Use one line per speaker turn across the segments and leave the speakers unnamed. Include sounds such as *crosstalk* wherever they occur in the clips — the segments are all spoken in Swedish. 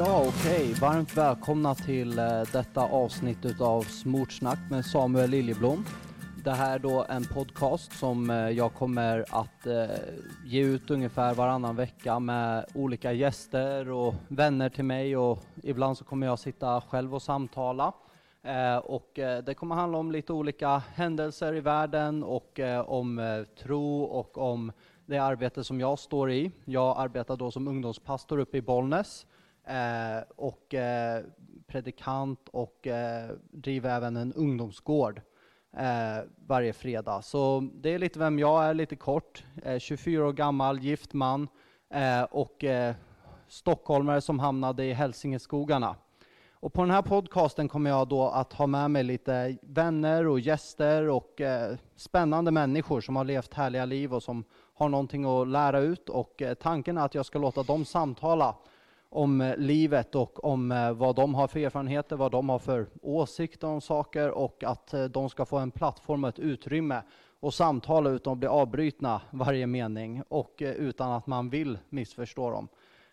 Ja, okej. Varmt välkomna till eh, detta avsnitt utav Smortsnack med Samuel Liljeblom. Det här är då en podcast som eh, jag kommer att eh, ge ut ungefär varannan vecka med olika gäster och vänner till mig och ibland så kommer jag sitta själv och samtala. Eh, och eh, det kommer handla om lite olika händelser i världen och eh, om tro och om det arbete som jag står i. Jag arbetar då som ungdomspastor uppe i Bollnäs eh, och eh, predikant och eh, driver även en ungdomsgård eh, varje fredag. Så det är lite vem jag är, lite kort. Eh, 24 år gammal, gift man eh, och eh, stockholmare som hamnade i Hälsingeskogarna. Och på den här podcasten kommer jag då att ha med mig lite vänner och gäster och eh, spännande människor som har levt härliga liv och som har någonting att lära ut. Och eh, tanken är att jag ska låta dem samtala om eh, livet och om eh, vad de har för erfarenheter, vad de har för åsikter om saker och att eh, de ska få en plattform och ett utrymme och samtala utan att bli avbrytna varje mening och utan att man vill missförstå dem.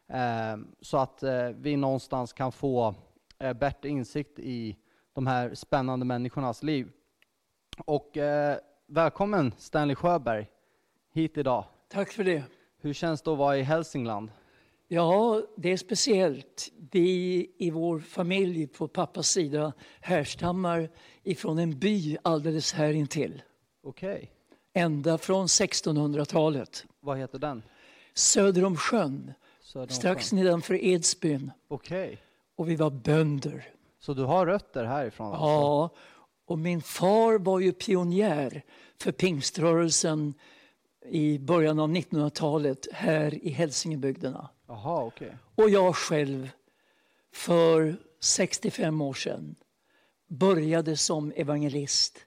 Eh, Så att vi någonstans kan få bättre insikt i de här spännande människornas liv. Och välkommen Stanley Sjöberg hit idag.
Tack för det.
Hur känns det att vara i Hälsingland?
Ja, det är speciellt. Vi i vår familj på pappas sida härstammar ifrån en by alldeles här intill.
Okej,
Ända från 1600-talet.
vad heter den?
Söder om sjön,
Söder om
strax
sjön.
nedanför Edsbyn.
Okej,
Och vi var bönder.
så du har rötter härifrån? Alltså?
Ja, och min far var ju pionjär för pingströrelsen i början av 1900-talet här i Hälsingebygderna.
Jaha, okej.
Och jag själv för 65 år sedan började som evangelist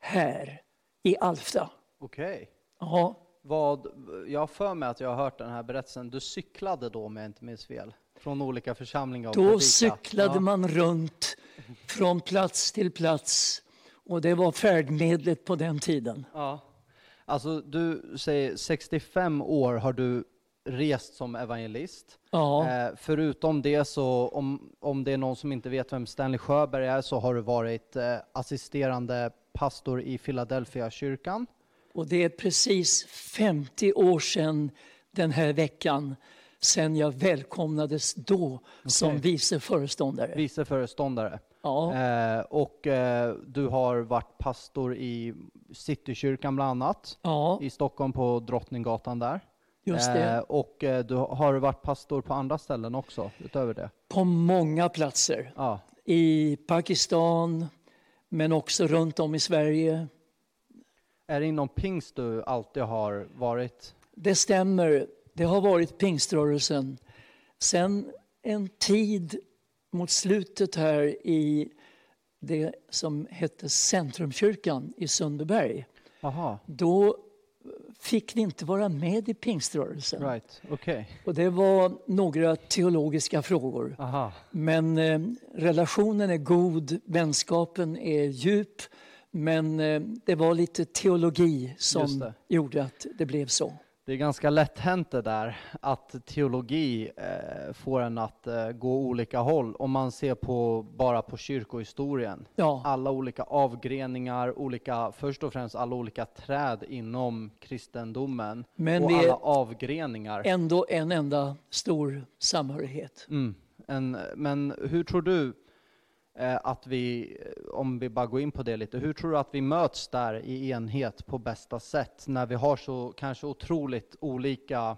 här i Alfta.
Okej.
Ja,
Vad, jag har för mig att jag har hört den här berättelsen. Du cyklade då om jag inte minns fel? Från olika församlingar
då
predika.
cyklade
ja.
man runt från plats till plats och det var färdmedlet på den tiden.
Ja. Alltså du säger 65 år har du rest som evangelist.
Ja,
Eh, förutom det så, om, om det är någon som inte vet vem Stanley Sjöberg är, så har du varit eh, assisterande pastor i Philadelphia kyrkan.
och det är precis 50 år sedan den här veckan sedan jag välkomnades då som vice föreståndare.
vice föreståndare.
Ja,
Eh, och eh, du har varit pastor i Citykyrkan bland annat,
ja,
i Stockholm på Drottninggatan där.
Just
Eh,
det.
och eh, du har varit pastor på andra ställen också, utöver det.
På många platser.
Ja,
i Pakistan, men också runt om i Sverige.
är det inom pingst du alltid har varit?
Det stämmer, det har varit pingströrelsen. Sen en tid mot slutet här i det som hette Centrumkyrkan i Sundbyberg,
Aha,
då fick vi inte vara med i pingströrelsen.
right, okej.
Och det var några teologiska frågor.
Aha,
Men eh, relationen är god, vänskapen är djup. Men eh, det var lite teologi som gjorde att det blev så.
Det är ganska lätt hänt det där, att teologi eh, får en att eh, gå olika håll. Om man ser på, bara på kyrkohistorien.
Ja,
alla olika avgreningar, olika, först och främst alla olika träd inom kristendomen
Men
och alla avgreningar.
ändå en enda stor samhörighet.
Mm. En, men hur tror du Eh, att vi, eh, om vi bara går in på det lite, hur tror du att vi möts där i enhet på bästa sätt när vi har så kanske otroligt olika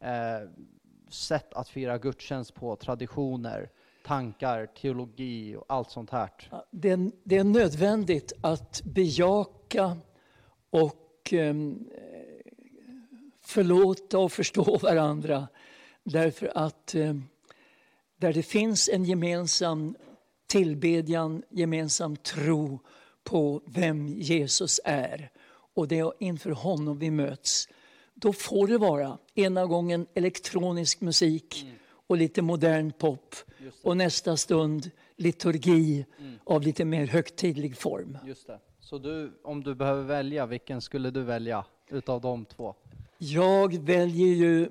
eh, sätt att fira gudstjänst på, traditioner, tankar, teologi och allt sånt här?
Det är, det är nödvändigt att bejaka och ehm, eh, förlåta och förstå varandra. Därför att eh, där det finns en gemensam tillbedjan, gemensam tro på vem Jesus är och det är inför honom vi möts, då får det vara ena gången elektronisk musik och lite modern pop och nästa stund liturgi av lite mer högtidlig form.
Just det. Så du, om du behöver välja, vilken skulle du välja utav de två?
Jag väljer ju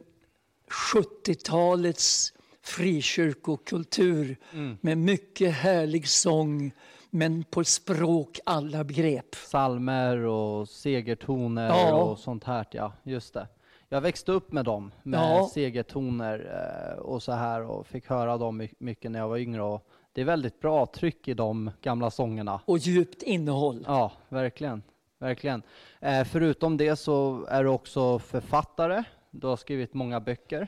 70-talets frikyrkokultur med mycket härlig sång men på språk alla begrep.
Salmer och segertoner
Ja.
och sånt här, ja. Just det. Jag växte upp med dem, med
Ja.
segertoner eh, och så här och fick höra dem my- mycket när jag var yngre. Och det är väldigt bra tryck i de gamla sångerna.
Och djupt innehåll.
Ja, verkligen. verkligen. Eh, förutom det så är du också författare. Du har skrivit många böcker.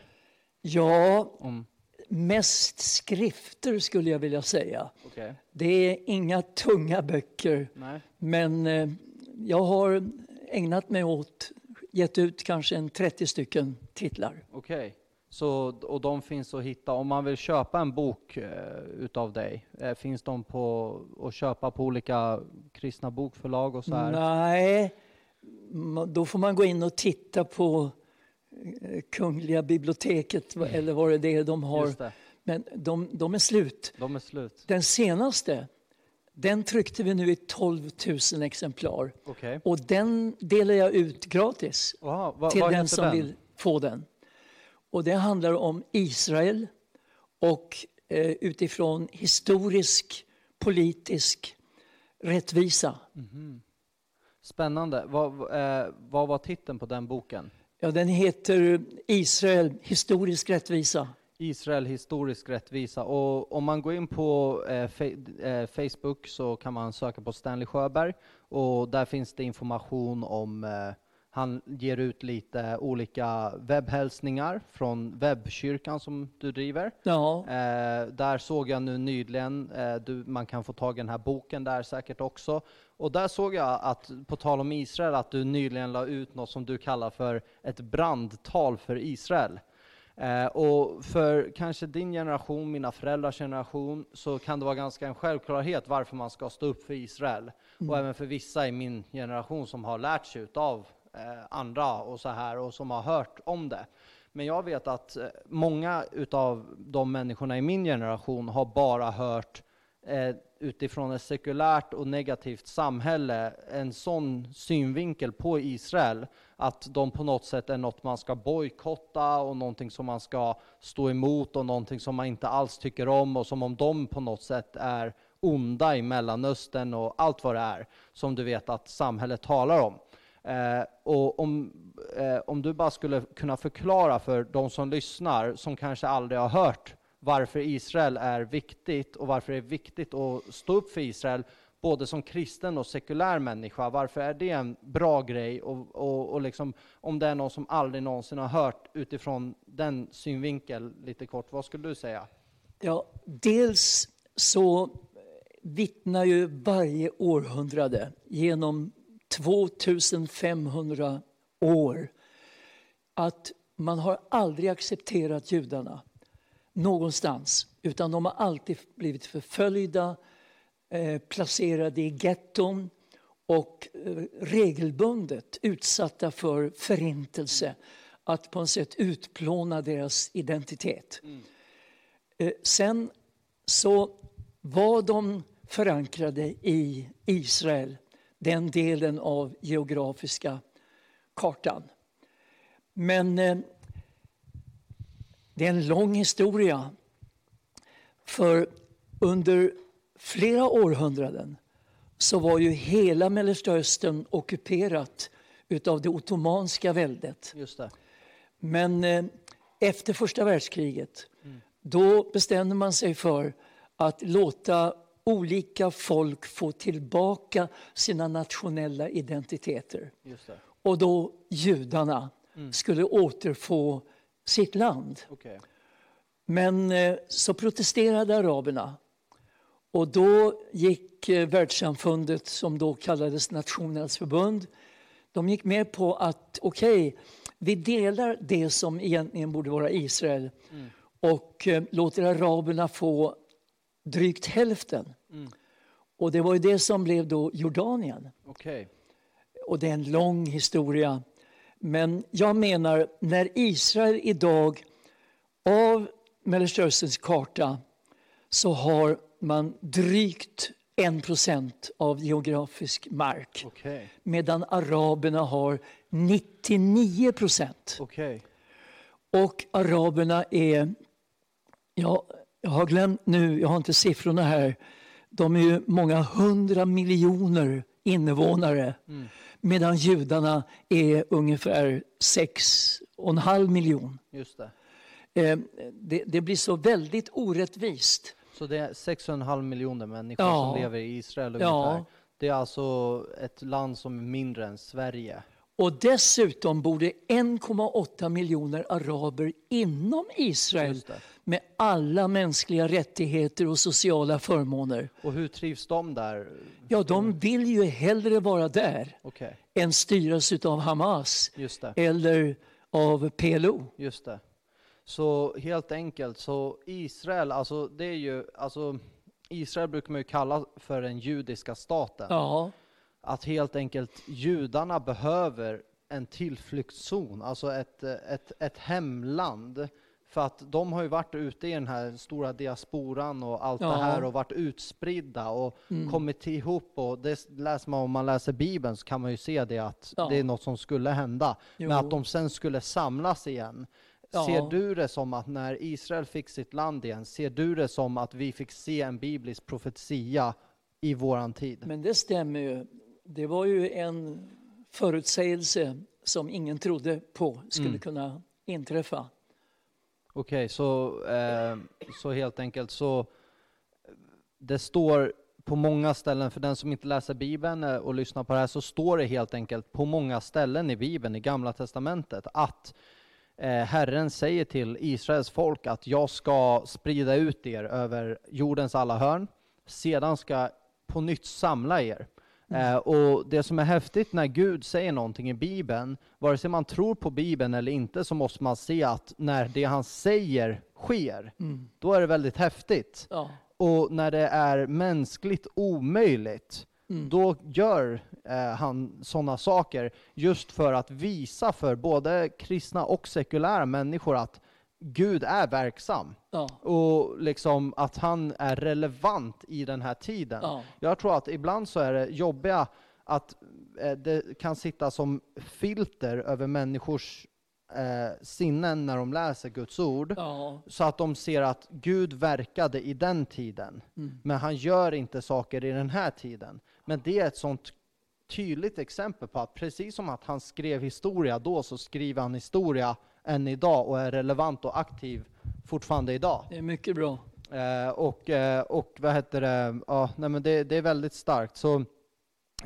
Ja,
Om,
mest skrifter skulle jag vilja säga.
okay.
Det är inga tunga böcker,
Nej.
men eh, jag har ägnat mig åt, gett ut kanske en 30 stycken titlar.
Okej. Så, och de finns att hitta, om man vill köpa en bok eh, utav dig, eh, finns de på att köpa på olika kristna bokförlag och så här?
Nej, då får man gå in och titta på Kungliga biblioteket va- eller vad det är de har.
Det,
Men de, de är slut.
de är slut.
Den senaste, den tryckte vi nu i 12 000 exemplar.
Okej.
Och den delar jag ut gratis
Aha, va,
till den som
den?
vill få den. Och det handlar om Israel och eh, utifrån historisk, politisk rättvisa.
Spännande. Vad, eh, vad var titeln på den boken?
Ja, den heter Israel, historisk rättvisa.
Israel historisk rättvisa. Och om man går in på eh, fe- eh, Facebook så kan man söka på Stanley Sjöberg och där finns det information om eh, han ger ut lite olika webbhälsningar från webbkyrkan som du driver.
Ja,
Eh, där såg jag nu nyligen, eh, du, man kan få tag i den här boken där säkert också. Och där såg jag att, på tal om Israel, att du nyligen la ut något som du kallar för ett brandtal för Israel. Eh, och för kanske din generation, mina föräldrars generation, så kan det vara ganska en självklarhet varför man ska stå upp för Israel. Och även för vissa i min generation som har lärt sig av Eh, andra och så här och som har hört om det. Men jag vet att eh, många utav de människorna i min generation har bara hört eh, utifrån ett sekulärt och negativt samhälle en sån synvinkel på Israel att de på något sätt är något man ska bojkotta och någonting som man ska stå emot och någonting som man inte alls tycker om och som om de på något sätt är onda i Mellanöstern och allt vad det är som du vet att samhället talar om. Eh, och om, eh, om du bara skulle kunna förklara för de som lyssnar, som kanske aldrig har hört varför Israel är viktigt och varför det är viktigt att stå upp för Israel, både som kristen och sekulär människa. Varför är det en bra grej? Och, och, och liksom, om det är någon som aldrig någonsin har hört utifrån den synvinkel, lite kort, vad skulle du säga?
ja, dels så vittnar ju varje århundrade genom 2500 år att man har aldrig accepterat judarna någonstans, utan de har alltid blivit förföljda, eh, placerade i getton och eh, regelbundet utsatta för förintelse, att på något sätt utplåna deras identitet. Eh, sen så var de förankrade i Israel, den delen av geografiska kartan. Men eh, det är en lång historia. För under flera århundraden så var ju hela Mellersta Östern ockuperat utav det ottomanska väldet.
Just det.
Men eh, efter första världskriget då bestämde man sig för att låta olika folk få tillbaka sina nationella identiteter. Och då judarna skulle återfå sitt land.
Okej.
Men eh, så protesterade araberna. Och då gick eh, världssamfundet, som då kallades Nationernas förbund, de gick med på att okej, vi delar det som egentligen borde vara Israel och eh, låter araberna få drygt hälften. Och det var ju det som blev då Jordanien.
Okej.
Och det är en lång historia. Men jag menar, när Israel idag av Mellersta Österns karta så har man drygt en procent av geografisk mark
Okej.
medan araberna har 99 procent.
Okej.
Och araberna är Ja, jag har glömt nu, jag har inte siffrorna här. De är ju många hundra miljoner invånare.
Mm.
Medan judarna är ungefär sex och en halv miljon.
Just det.
Eh, det, det blir så väldigt orättvist.
Så det är 6,5 miljoner människor
Ja.
som lever i Israel
Ja.
ungefär. Det är alltså ett land som är mindre än Sverige.
Och dessutom det 1,8 miljoner araber inom Israel med alla mänskliga rättigheter och sociala förmåner.
Och hur trivs de där?
Ja, de vill ju hellre vara där
Okej,
än styras av Hamas eller av PLO.
Just det. Så helt enkelt, så Israel, alltså det är ju, alltså Israel brukar man ju kalla för den judiska staten.
Ja,
Att helt enkelt judarna behöver en tillflyktszon, alltså ett, ett, ett hemland. För att de har ju varit ute i den här stora diasporan och allt
Ja. Mm.
det här och varit utspridda och kommit ihop och det läser man om man läser Bibeln så kan man ju se det att
Ja.
det är något som skulle hända.
Jo.
Men att de sen skulle samlas igen.
Ja.
Ser du det som att när Israel fick sitt land igen, ser du det som att vi fick se en biblisk profetia i våran tid?
men det stämmer ju. Det var ju en förutsägelse som ingen trodde på skulle
Mm.
kunna inträffa.
Okej, så, eh, så helt enkelt så det står på många ställen, för den som inte läser Bibeln eh, och lyssnar på det här, så står det helt enkelt på många ställen i Bibeln, i Gamla Testamentet, att eh, Herren säger till Israels folk att jag ska sprida ut er över jordens alla hörn, sedan ska jag på nytt samla er. Eh, och det som är häftigt när Gud säger någonting i Bibeln, vare sig man tror på Bibeln eller inte, så måste man se att när det han säger sker, då är det väldigt häftigt.
Ja,
Och när det är mänskligt omöjligt, då gör eh, han sådana saker just för att visa för både kristna och sekulära människor att Gud är verksam.
ja,
Och liksom att han är relevant i den här tiden.
ja.
Jag tror att ibland så är det jobbiga att eh, det kan sitta som filter över människors eh, sinnen när de läser Guds ord.
ja.
Så att de ser att Gud verkade i den tiden,
Mm.
men han gör inte saker i den här tiden. Men det är ett sånt tydligt exempel på att precis som att han skrev historia då, så skriver han historia än idag och är relevant och aktiv fortfarande idag.
Det är mycket bra.
Eh, och, eh, och vad heter det, ja, nej men det, det är väldigt starkt. Så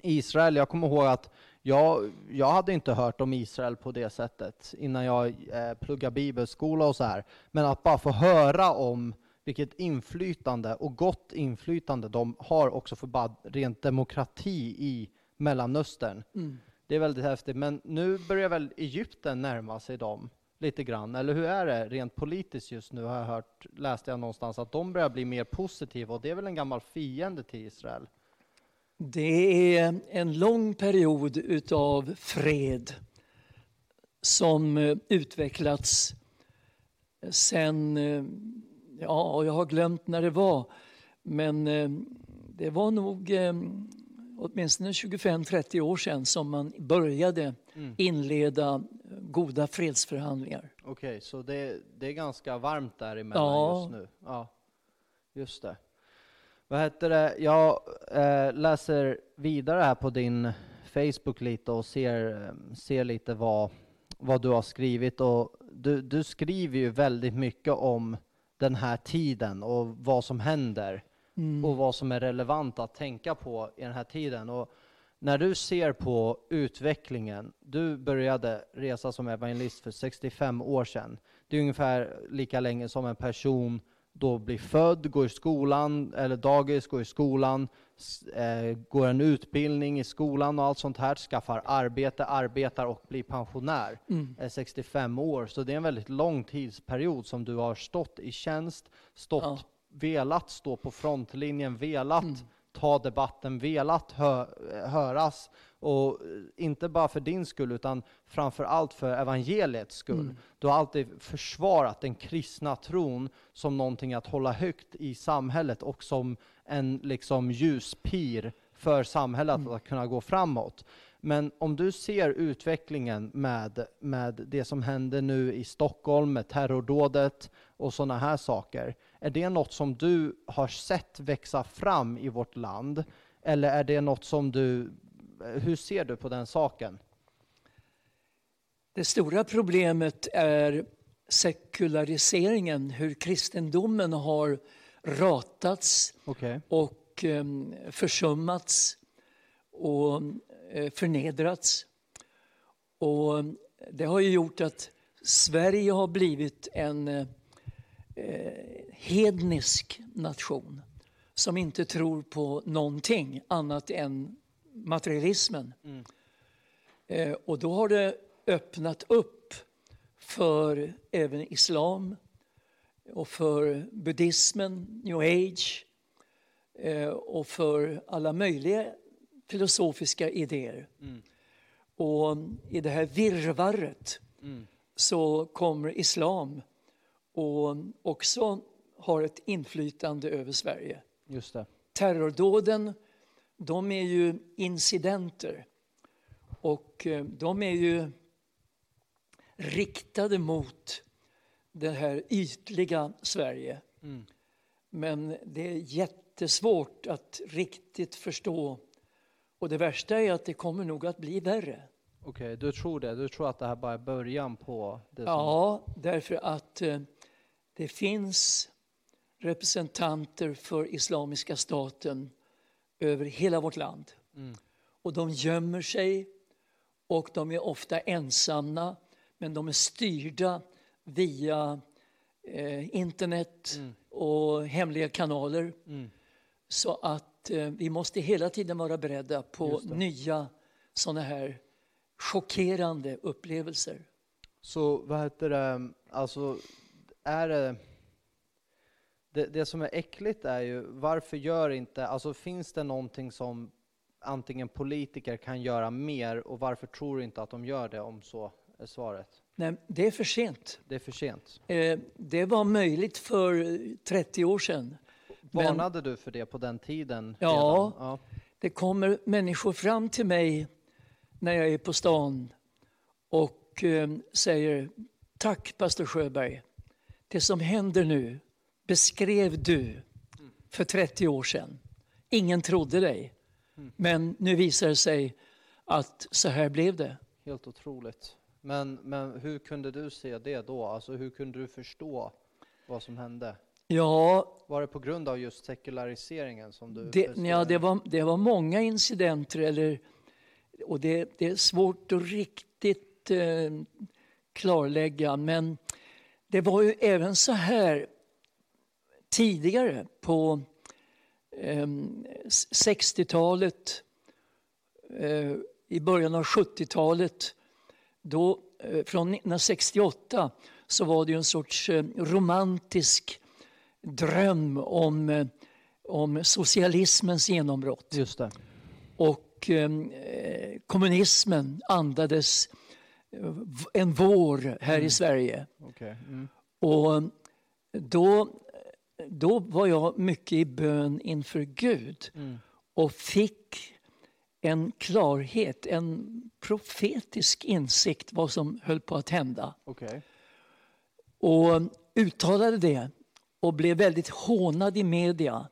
Israel, jag kommer ihåg att jag, jag hade inte hört om Israel på det sättet innan jag eh, pluggade bibelskola och så här. Men att bara få höra om vilket inflytande och gott inflytande de har också för bara rent demokrati i Mellanöstern.
Mm.
Det är väldigt häftigt. Men nu börjar väl Egypten närma sig dem lite grann, eller hur är det rent politiskt just nu har jag hört, läste jag någonstans, att de börjar bli mer positiva och det är väl en gammal fiende till Israel?
Det är en lång period utav fred som eh, utvecklats eh, sen, eh, ja, jag har glömt när det var, men det var nog åtminstone 25-30 år sedan som man började
Mm.
inleda goda fredsförhandlingar.
Okej, så det, det är ganska varmt däremellan
Ja.
just nu? Ja, just det. Vad heter det? Jag eh, läser vidare här på din Facebook lite och ser, eh, ser lite vad, vad du har skrivit. Och du, du skriver ju väldigt mycket om den här tiden och vad som händer och vad som är relevant att tänka på i den här tiden. Och när du ser på utvecklingen, du började resa som evangelist för 65 år sedan. Det är ungefär lika länge som en person då blir född, går i skolan, eller dagis, går i skolan, eh, går en utbildning i skolan och allt sånt här, skaffar arbete, arbetar och blir pensionär. Är 65 år, så det är en väldigt lång tidsperiod som du har stått i tjänst, stått,
Ja.
Velat stå på frontlinjen, velat ta debatten, velat hö höras. Och inte bara för din skull, utan framför allt för evangeliets skull. Du har alltid försvarat den kristna tron som någonting att hålla högt i samhället och som en liksom ljuspir för samhället att kunna gå framåt. Men om du ser utvecklingen med, med det som händer nu i Stockholm med terrordådet och sådana här saker. Är det något som du har sett växa fram i vårt land? Eller är det något som du, hur ser du på den saken?
Det stora problemet är sekulariseringen, hur kristendomen har ratats
Okej.
och eh, försummats och eh, förnedrats. Och det har ju gjort att Sverige har blivit en eh, hednisk nation som inte tror på någonting annat än materialismen. Eh, och då har det öppnat upp för även islam och för buddhismen, new age eh, och för alla möjliga filosofiska idéer. Och i det här virrvarret så kommer islam och också har ett inflytande över Sverige.
Just det.
Terrordåden, de är ju incidenter. Och eh, de är ju riktade mot det här ytliga Sverige. Men det är jättesvårt att riktigt förstå. Och det värsta är att det kommer nog att bli värre.
Okej, du tror det? Du tror att det här bara är början på det som...
Ja, därför att eh, det finns representanter för Islamiska staten över hela vårt land. Och de gömmer sig och de är ofta ensamma men de är styrda via eh, internet och hemliga kanaler. Så att eh, vi måste hela tiden vara beredda på nya sådana här chockerande upplevelser.
Så vad heter det, alltså är det, det, det som är äckligt är ju varför gör inte, alltså finns det någonting som antingen politiker kan göra mer och varför tror du inte att de gör det om så är svaret?
Nej, det är för sent.
Det är för sent.
Eh, det var möjligt för 30 år sedan. Men
Varnade du för det på den tiden?
Ja.
ja.
det kommer människor fram till mig när jag är på stan och eh, säger Tack pastor Sjöberg. Det som händer nu beskrev du för 30 år sedan. Ingen trodde dig. Men nu visar det sig att så här blev det.
Helt otroligt. Men, men hur kunde du se det då? Alltså hur kunde du förstå vad som hände?
Ja,
Var det på grund av just sekulariseringen som du
Det, ja, det, var, det var många incidenter, eller, och det, det är svårt att riktigt eh, klarlägga. Men det var ju även så här tidigare på eh, 60-talet, eh, i början av 70-talet. Då, eh, från 1968 så var det en sorts eh, romantisk dröm om, om socialismens genombrott.
Just det.
Och eh, kommunismen andades en vår här i Sverige.
Okej. Mm.
Och då, då var jag mycket i bön inför Gud och fick en klarhet, en profetisk insikt vad som höll på att hända.
Okej.
Och uttalade det och blev väldigt hånad i media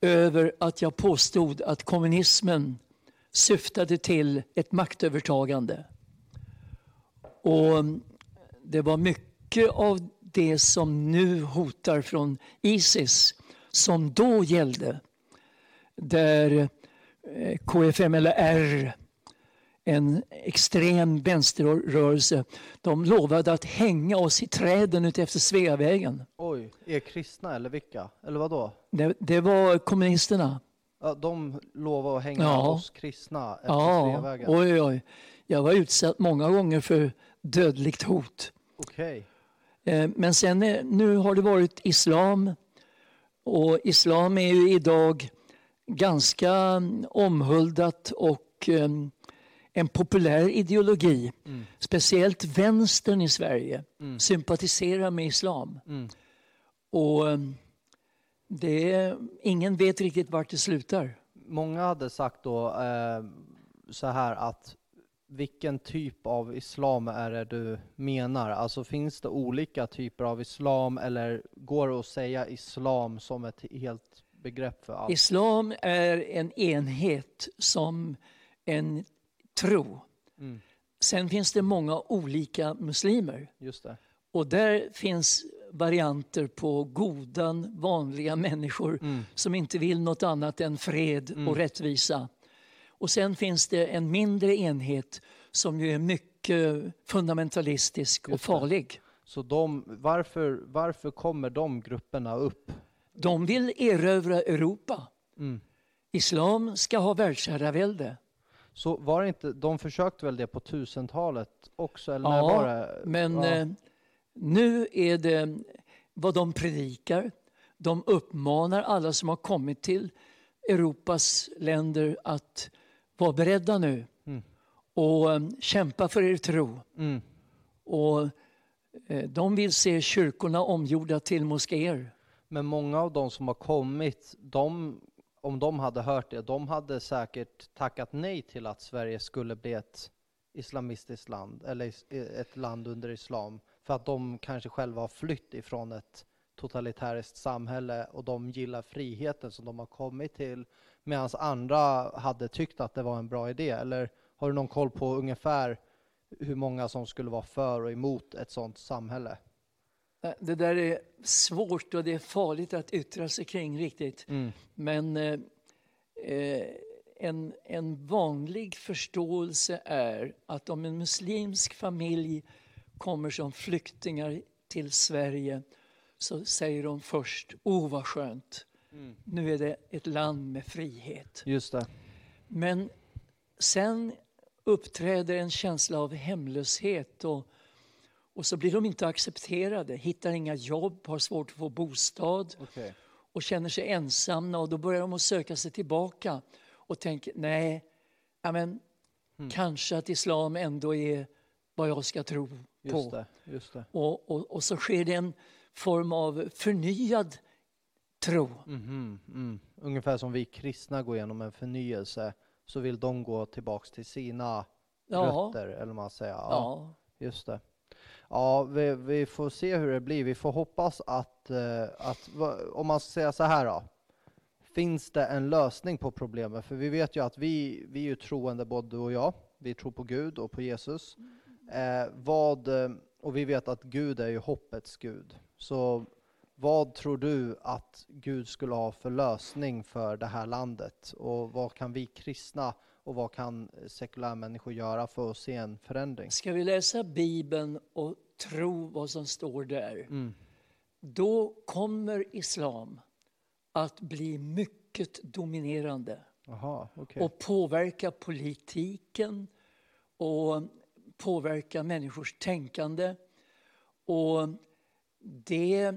över att jag påstod att kommunismen syftade till ett maktövertagande. Och det var mycket av det som nu hotar från Isis som då gällde. Där eh, KFMLR, en extrem vänsterrörelse, de lovade att hänga oss i träden utefter Sveavägen.
Oj, är kristna eller vilka? Eller vad då?
Det, det var kommunisterna.
Ja, de lovar att hänga
Ja.
oss kristna efter
Ja,
Sveavägen?
oj, oj. Jag var utsatt många gånger för dödligt hot.
Okej.
Eh, Men sen eh, nu har det varit islam. Och islam är ju idag ganska mm, omhuldat och eh, en populär ideologi. Speciellt vänstern i Sverige sympatiserar med islam. Och eh, det är, ingen vet riktigt vart det slutar.
Många hade sagt då eh, så här att vilken typ av islam är det du menar? Alltså finns det olika typer av islam eller går det att säga islam som ett helt begrepp för allt?
Islam är en enhet som en tro.
Mm,
Sen finns det många olika muslimer.
just det.
Och där finns varianter på goda, vanliga människor
Mm,
som inte vill något annat än fred och rättvisa. Och sen finns det en mindre enhet som ju är mycket fundamentalistisk och farlig.
Så de, varför, varför kommer de grupperna upp?
De vill erövra Europa.
Mm.
Islam ska ha världsherravälde.
Så var inte, de försökte väl det på 1000-talet också? Eller
Ja,
det?
Men
Ja.
eh, nu är det vad de predikar. De uppmanar alla som har kommit till Europas länder att vara beredda nu
Mm.
och eh, kämpa för er tro.
Mm.
Och eh, de vill se kyrkorna omgjorda till moskéer.
Men många av de som har kommit, de, om de hade hört det, de hade säkert tackat nej till att Sverige skulle bli ett islamistiskt land, eller is- ett land under islam, för att de kanske själva har flytt ifrån ett totalitäriskt samhälle och de gillar friheten som de har kommit till, medan andra hade tyckt att det var en bra idé. Eller har du någon koll på ungefär hur många som skulle vara för och emot ett sådant samhälle?
Eh, Det där är svårt och det är farligt att yttra sig kring riktigt.
Mm.
Men eh, eh, en, en vanlig förståelse är att om en muslimsk familj kommer som flyktingar till Sverige så säger de först, oh vad skönt,
Mm.
nu är det ett land med frihet.
Just det.
Men sen uppträder en känsla av hemlöshet och, och så blir de inte accepterade, hittar inga jobb, har svårt att få bostad
Okej.
och känner sig ensamma och då börjar de att söka sig tillbaka och tänker nej, ja, men, kanske att islam ändå är vad jag ska tro
Just
på.
det. Just det.
Och, och, och så sker det en form av förnyad tro.
Mhm, mm. Ungefär som vi kristna går igenom en förnyelse så vill de gå tillbaks till sina
Ja,
rötter, eller man säger. Ja,
ja.
just det. Ja, vi, vi får se hur det blir. Vi får hoppas att, eh, att om man ska säga så här då. Finns det en lösning på problemet? För vi vet ju att vi, vi är ju troende både du och jag. Vi tror på Gud och på Jesus. Eh, vad, eh, och vi vet att Gud är ju hoppets Gud. Så vad tror du att Gud skulle ha för lösning för det här landet? Och vad kan vi kristna och vad kan sekulära människor göra för att se en förändring?
Ska vi läsa Bibeln och tro vad som står där,
Mm.
då kommer islam att bli mycket dominerande
Jaha, okej.
och påverka politiken och påverka människors tänkande. Och det,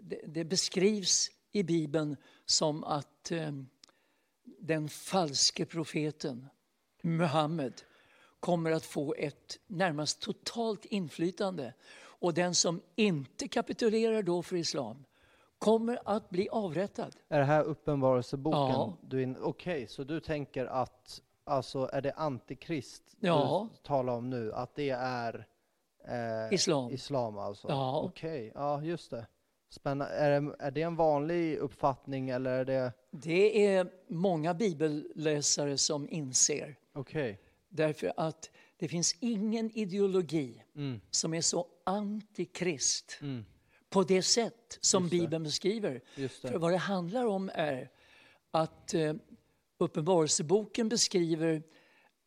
det, det beskrivs i Bibeln som att eh, den falske profeten Muhammed kommer att få ett närmast totalt inflytande. Och den som inte kapitulerar då för islam kommer att bli avrättad.
Är det här uppenbarelseboken?
Ja.
Okej, så du tänker att alltså är det antikrist
Ja.
du talar om nu? Att det är eh,
Islam.
islam alltså?
Ja.
Okej, ja just det. Spännande. Är det. Är det en vanlig uppfattning eller är det...
Det är många bibelläsare som inser.
Okej.
Därför att det finns ingen ideologi
Mm.
som är så antikrist
Mm.
på det sätt som
det.
Bibeln beskriver. För vad det handlar om är att eh, Uppenbarelseboken beskriver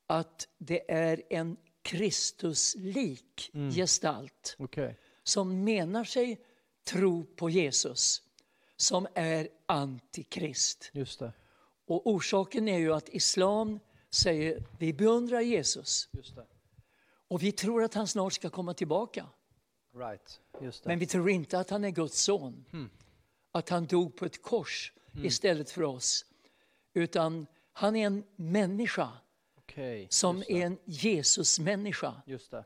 att det är en Kristuslik
Mm.
gestalt
Okej.
som menar sig tro på Jesus, som är antikrist.
Just det.
Och orsaken är ju att islam säger vi beundrar Jesus
Just det.
och vi tror att han snart ska komma tillbaka.
Right. Just det.
Men vi tror inte att han är Guds son.
Hmm.
Att han dog på ett kors istället för oss. Utan han är en människa
Okej.
som är en Jesus-människa.
Just det.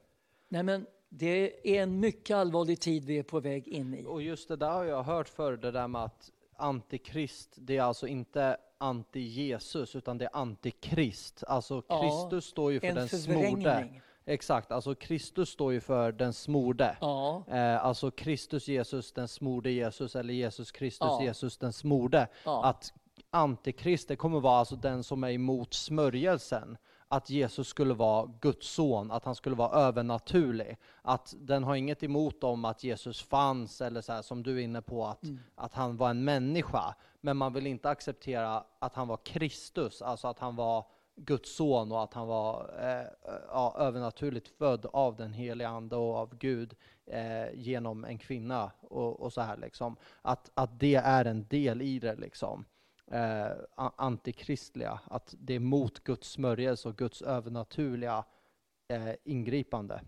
Nej, men det är en mycket allvarlig tid vi är på väg in i.
Och just det där har jag hört förr, det där med att antikrist, det är alltså inte anti-Jesus utan det är antikrist. Alltså
Ja,
Kristus står ju för
En
den smorde. Exakt, alltså Kristus står ju för den smorde.
Ja,
Eh, alltså Kristus Jesus, den smorde Jesus, eller Jesus Kristus
Ja.
Jesus, den smorde.
ja,
Att antikrist, det kommer vara alltså den som är emot smörjelsen. Att Jesus skulle vara Guds son, att han skulle vara övernaturlig. Att den har inget emot om att Jesus fanns, eller så här, som du är inne på, att,
Mm.
att han var en människa. Men man vill inte acceptera att han var Kristus, alltså att han var Guds son och att han var eh, ja, övernaturligt född av den heliga Ande och av Gud eh, genom en kvinna och, och så här liksom. Att, att det är en del i det liksom. Eh, antikristliga, att det är mot Guds smörjelse och Guds övernaturliga eh, ingripande.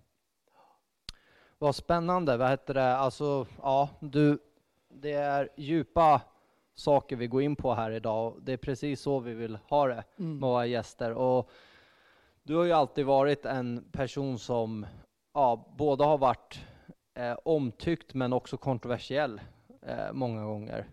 Vad spännande, vad heter det, alltså ja, du, det är djupa saker vi går in på här idag. Det är precis så vi vill ha det
mm.
med våra gäster. Och du har ju alltid varit en person som ja, både har varit eh, omtyckt men också kontroversiell eh, många gånger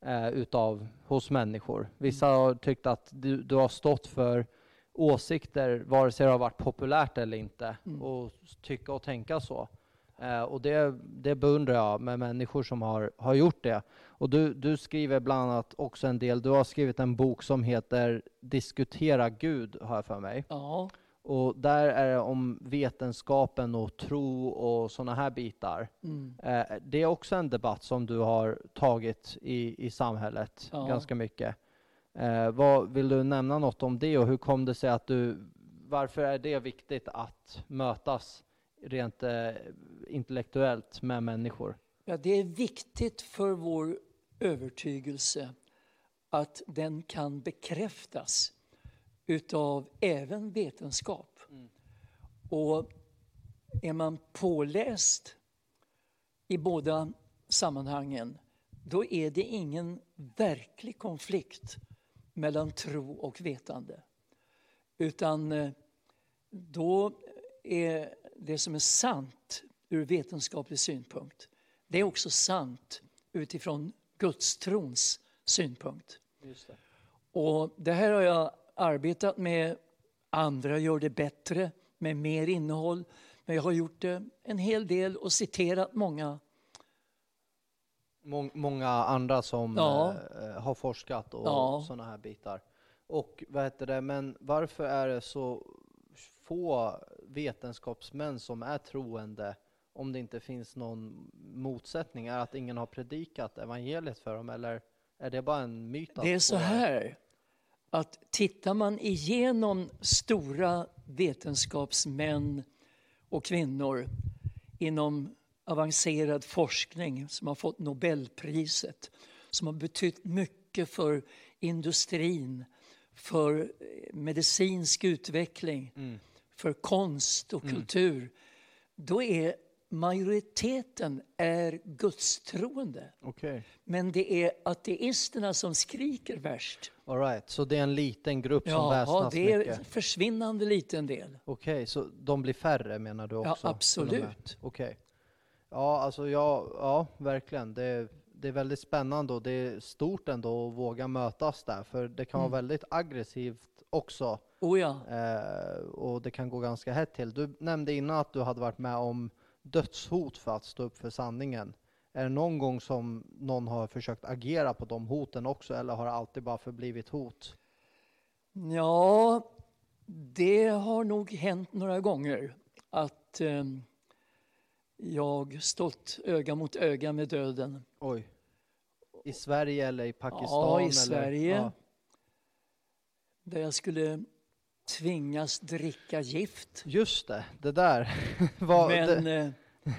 eh, utav, hos människor. Vissa har tyckt att du, du har stått för åsikter, vare sig det har varit populärt eller inte,
Mm.
och tycka och tänka så. Eh, och det, det beundrar jag med människor som har, har gjort det. Och du, du skriver bland annat också en del, du har skrivit en bok som heter Diskutera Gud, har jag för mig.
ja,
Och där är det om vetenskapen och tro och sådana här bitar.
mm.
Eh, det är också en debatt som du har tagit i, i samhället
Ja.
ganska mycket. Eh, vad, vill du nämna något om det och hur kom det sig att du, varför är det viktigt att mötas rent eh, intellektuellt med människor?
ja, det är viktigt för vår övertygelse att den kan bekräftas utav även vetenskap.
Mm.
Och är man påläst i båda sammanhangen, då är det ingen verklig konflikt mellan tro och vetande. Utan eh, då är det som är sant ur vetenskaplig synpunkt, det är också sant utifrån gudstrons synpunkt.
Just det.
Och det här har jag arbetat med. Andra gör det bättre, med mer innehåll. Men jag har gjort det en hel del och citerat många.
Mång, många andra som
Ja.
eh, har forskat och
Ja.
sådana här bitar. Och vad heter det, men varför är det så få vetenskapsmän som är troende om det inte finns någon motsättning? Är det att ingen har predikat evangeliet för dem eller är det bara en myt?
Det är så här att tittar man igenom stora vetenskapsmän och kvinnor inom avancerad forskning som har fått Nobelpriset, som har betytt mycket för industrin, för eh, medicinsk utveckling,
Mm.
för konst och kultur, då är majoriteten är gudstroende.
Okej,
Men det är ateisterna som skriker värst.
all right. Så det är en liten grupp som
Ja,
väsnas
det är
mycket?
en försvinnande liten del.
Okej, så de blir färre menar du också?
Ja, absolut.
Okej. Ja, alltså ja, ja verkligen. Det, är- det är väldigt spännande och det är stort ändå att våga mötas där, för det kan
Mm.
vara väldigt aggressivt också
Oh ja,
eh, och det kan gå ganska hett till. Du nämnde innan att du hade varit med om dödshot för att stå upp för sanningen. Är det någon gång som någon har försökt agera på de hoten också, eller har det alltid bara förblivit hot?
ja, det har nog hänt några gånger att eh, jag stått öga mot öga med döden.
Oj. I Sverige eller i Pakistan?
Ja, i
eller?
Sverige.
Ja.
Där jag skulle tvingas dricka gift.
Just det, det där. *laughs* Var,
Men
det,
eh,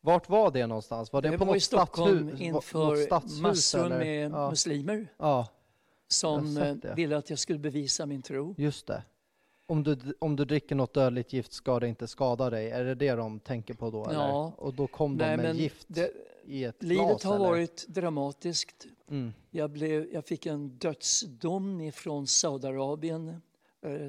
vart var det någonstans? Var det,
det
på
var i
något
Stockholm
stadshus?
inför
stadshus,
massor
eller?
med
ja.
muslimer
ja,
som eh, ville att jag skulle bevisa min tro.
just det. Om du, om du dricker något dödligt gift ska det inte skada dig. Är det det de tänker på då? Eller?
Ja.
Och då kom de
Nej,
med gift
det,
i ett
livet
glas?
har
eller?
varit dramatiskt.
Mm.
Jag, blev, jag fick en dödsdom ifrån Saudiarabien,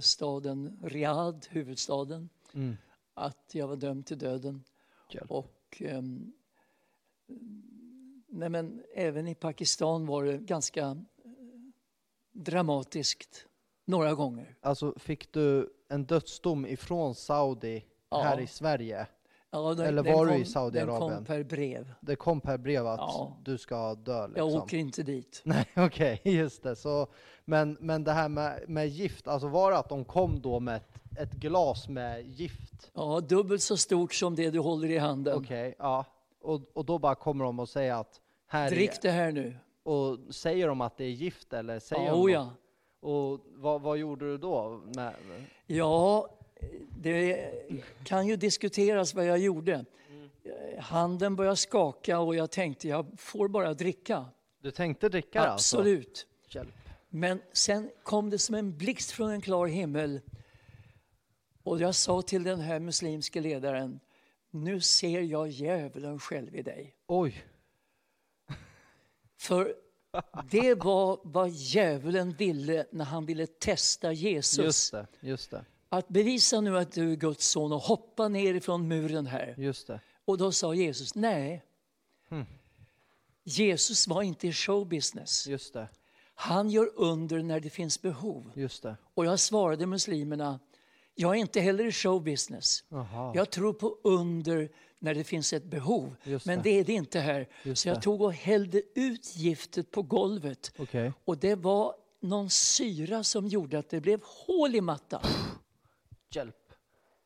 staden Riyadh, huvudstaden,
Mm.
att jag var dömd till döden.
Hjälp.
Och ehm, nej men även i Pakistan var det ganska eh, dramatiskt några gånger.
Alltså fick du en dödsdom ifrån Saudi
Ja.
här i Sverige?
Ja, den,
Eller var du i Saudiarabien?
Den kom per brev.
Det kom per brev att
Ja.
du ska dö liksom?
Jag åker inte dit. *laughs*
Nej, okej, just det. Så, men, men det här med, med gift, alltså var det att de kom då med ett, ett glas med gift?
Ja, dubbelt så stort som det du håller i handen.
Okej, ja. Och, och då bara kommer de och säger att här
Drick
är,
det här nu.
och säger de att det är gift eller säger
Ja,
de
oh,
något?
ja.
Och vad, vad gjorde du då? Med,
ja, det kan ju diskuteras vad jag gjorde. Handen började skaka och jag tänkte jag får bara dricka.
du tänkte dricka det
Absolut.
alltså?
Men sen kom det som en blixt från en klar himmel. Och jag sa till den här muslimske ledaren, nu ser jag djävulen själv i dig.
Oj, *laughs*
För det var vad djävulen ville när han ville testa Jesus.
just det, just det,
Att bevisa nu att du är Guds son och hoppa ner ifrån muren här.
just det.
Och då sa Jesus, nej.
Hmm.
Jesus var inte i showbusiness.
Just det,
Han gör under när det finns behov.
just det.
Och jag svarade muslimerna, jag är inte heller i showbusiness.
Jaha.
Jag tror på under när det finns ett behov.
Just
Men
det.
det är det inte här.
Just
Så jag
det.
tog och hällde ut giftet på golvet.
Okej.
Och det var någon syra som gjorde att det blev hål i mattan.
Hjälp.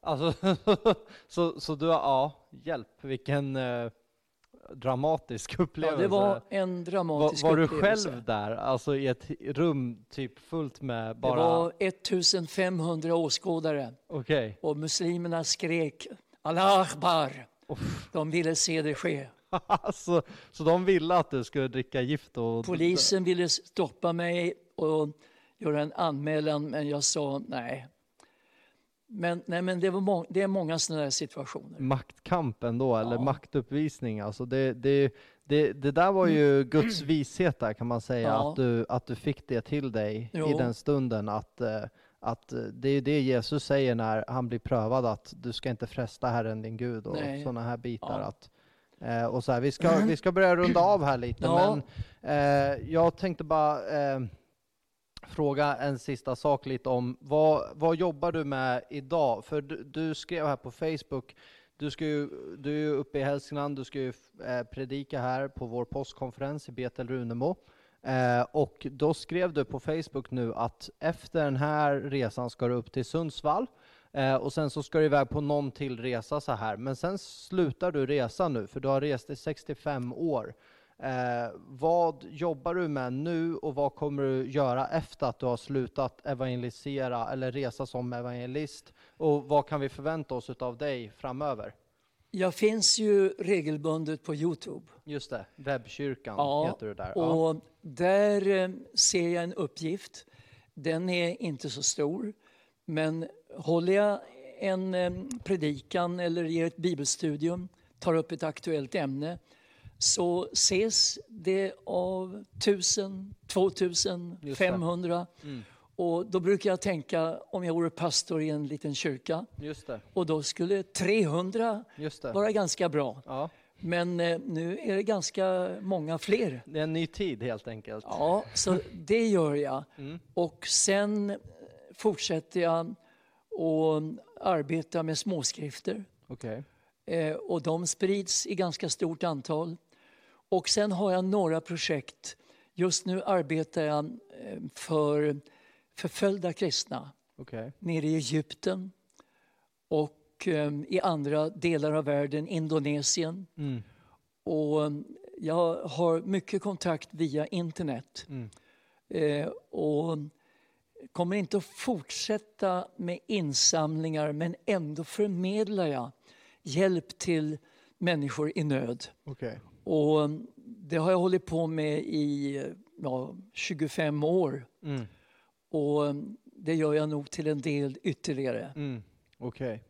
Alltså, *laughs* så, så du har, ja, hjälp. Vilken eh, dramatisk
Ja,
upplevelse.
det var en
var,
dramatisk
var du själv där? Alltså i ett rum typ fullt med
Det
bara...
var 1500 åskådare
Okej.
och muslimerna skrek Allah Akbar. De ville se det ske. *laughs*
alltså, så de ville att du skulle dricka gift och...
Polisen ville stoppa mig och göra en anmälan, men jag sa nej. Men, nej, men det, må- det är många sådana där situationer.
Maktkampen då, eller
Ja.
maktuppvisning. Alltså det, det, det, det där var ju Guds vishet där kan man säga,
Ja.
att, du, att du fick det till dig i
Jo.
den stunden. Att, eh, att eh, det är det Jesus säger när han blir prövad, att du ska inte fresta Herren din Gud och sådana här bitar.
Ja.
Att, eh, och så här, vi, ska, vi ska börja runda av här lite, men eh, jag tänkte bara eh, fråga en sista sak lite om vad, vad jobbar du med idag? För du, du skrev här på Facebook, du, ska ju, du är ju uppe i Hälsingland, du ska ju eh, predika här på vår postkonferens i Betel Runemo. Eh, och då skrev du på Facebook nu att efter den här resan ska du upp till Sundsvall eh, och sen så ska du iväg på någon till resa så här. Men sen slutar du resa nu för du har rest i 65 år. Eh, vad jobbar du med nu och vad kommer du göra efter att du har slutat evangelisera eller resa som evangelist? Och vad kan vi förvänta oss av dig framöver?
Jag finns ju regelbundet på Youtube.
Just det, Webbkyrkan
Ja,
heter du där. Ja.
Och där eh, ser jag en uppgift. Den är inte så stor. Men håller jag en eh, predikan eller ger ett bibelstudium, tar upp ett aktuellt ämne, så ses det av 1000, 2000,
Just det.
500.
Mm.
Och då brukar jag tänka om jag vore pastor i en liten kyrka och då skulle 300
just det.
vara ganska bra.
Ja.
Men eh, nu är det ganska många fler.
Det är en ny tid helt enkelt.
Ja, så det gör jag.
Mm.
Och sen fortsätter jag att arbeta med småskrifter.
Okej.
Eh, och de sprids i ganska stort antal. Och sen har jag några projekt. Just nu arbetar jag eh, för förföljda kristna
Okej.
nere i Egypten och eh, i andra delar av världen, Indonesien.
Mm.
Och eh, jag har mycket kontakt via internet.
Mm.
Eh, och kommer inte att fortsätta med insamlingar men ändå förmedlar jag hjälp till människor i nöd.
Okej.
Och eh, det har jag hållit på med i ja, 25 år.
Mm.
Och eh, det gör jag nog till en del ytterligare.
Mm. Okej.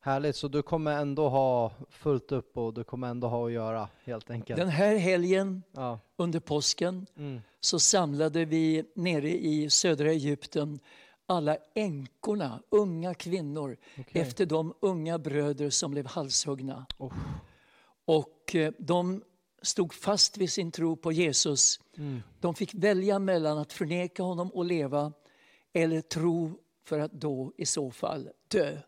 Härligt, så du kommer ändå ha fullt upp och du kommer ändå ha att göra helt enkelt?
Den här helgen
Ja.
under påsken
Mm.
så samlade vi nere i södra Egypten alla änkorna, unga kvinnor,
Okej.
efter de unga bröder som blev halshuggna.
Oh.
Och eh, de stod fast vid sin tro på Jesus. De fick välja mellan att förneka honom och leva eller tro för att då i så fall dö.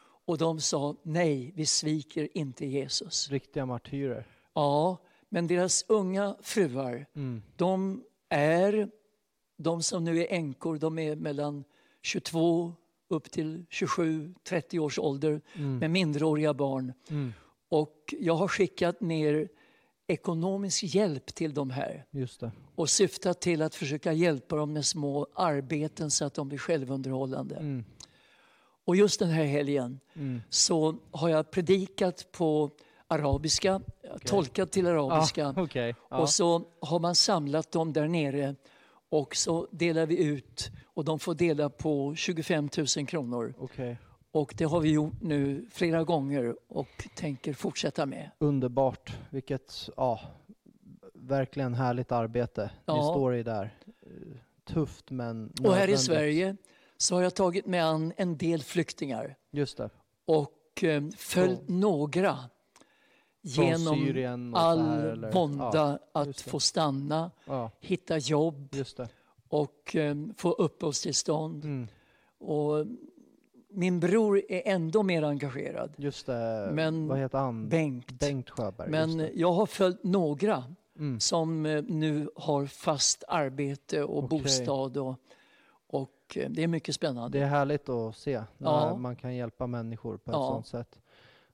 Och de sa nej, vi sviker inte Jesus.
Riktiga martyrer.
Ja, men deras unga fruar, de är, de som nu är änkor, de är mellan 22 upp till 27-30 års ålder med minderåriga barn. Och jag har skickat ner ekonomisk hjälp till de här
Just det.
och syftat till att försöka hjälpa dem med små arbeten så att de blir självunderhållande. Och just den här helgen så har jag predikat på arabiska, tolkat till arabiska.
Ah, okej. Ja.
Och så har man samlat dem där nere och så delar vi ut och de får dela på 25 000 kronor.
Okej.
Och det har vi gjort nu flera gånger och tänker fortsätta med.
Underbart. Vilket, ja, verkligen härligt arbete ni
Ja.
står i där. Tufft men
Och här i
nödvändigt.
Sverige så har jag tagit mig an en del flyktingar
Just det.
och eh, följt
Från-
några genom all
här,
vånda att
just det.
få stanna,
Ja,
hitta jobb och eh, få uppehållstillstånd.
Mm.
Och min bror är ändå mer engagerad,
Just det.
Men
Vad heter han?
Bengt.
Bengt Sjöberg.
Men jag har följt några
Mm.
som eh, nu har fast arbete och
Okej.
bostad. Och, och eh, det är mycket spännande.
Det är härligt att se när
Ja.
man kan hjälpa människor på ett
Ja.
sådant sätt.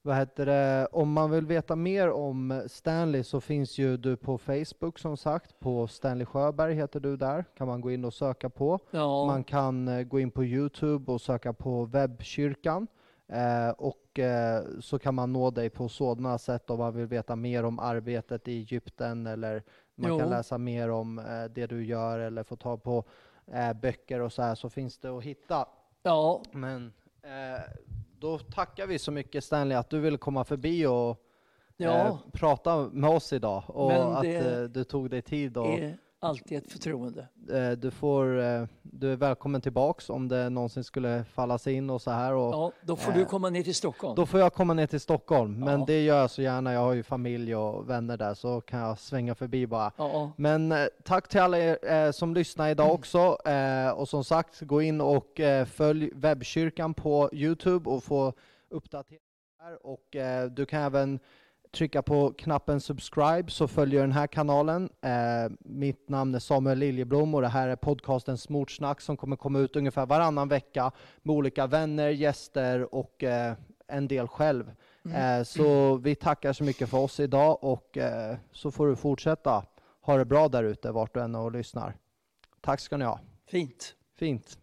Vad heter det? Om man vill veta mer om Stanley så finns ju du på Facebook som sagt. På Stanley Sjöberg heter du där. Kan man gå in och söka på.
Ja,
Man kan eh, gå in på Youtube och söka på webbkyrkan. Eh, och eh, så kan man nå dig på sådana sätt om man vill veta mer om arbetet i Egypten eller man
Jo.
kan läsa mer om eh, det du gör eller få tag på eh, böcker och så här så finns det att hitta.
ja,
Men eh, då tackar vi så mycket Stanley att du ville komma förbi och eh,
ja
prata med oss idag och att eh, du tog dig tid och
är alltid ett förtroende.
eh, du får eh, du är välkommen tillbaks om det någonsin skulle falla sig in och så här och
Ja, då får
eh,
du komma ner till Stockholm.
då får jag komma ner till Stockholm men
Ja.
det gör jag så gärna jag har ju familj och vänner där så kan jag svänga förbi bara
Ja,
Men eh, tack till alla er eh, som lyssnar idag också. Eh, och som sagt, gå in och följ webbkyrkan på Youtube och få uppdateringar. Och du kan även trycka på knappen subscribe så följer den här kanalen. Eh, mitt namn är Samuel Liljeblom och det här är podcasten Smorsnack som kommer komma ut ungefär varannan vecka med olika vänner, gäster och eh, en del själv. Eh, så vi tackar så mycket för oss idag och eh, så får du fortsätta ha det bra där ute vart du än är och lyssnar. Tack ska ni ha.
fint.
Fint.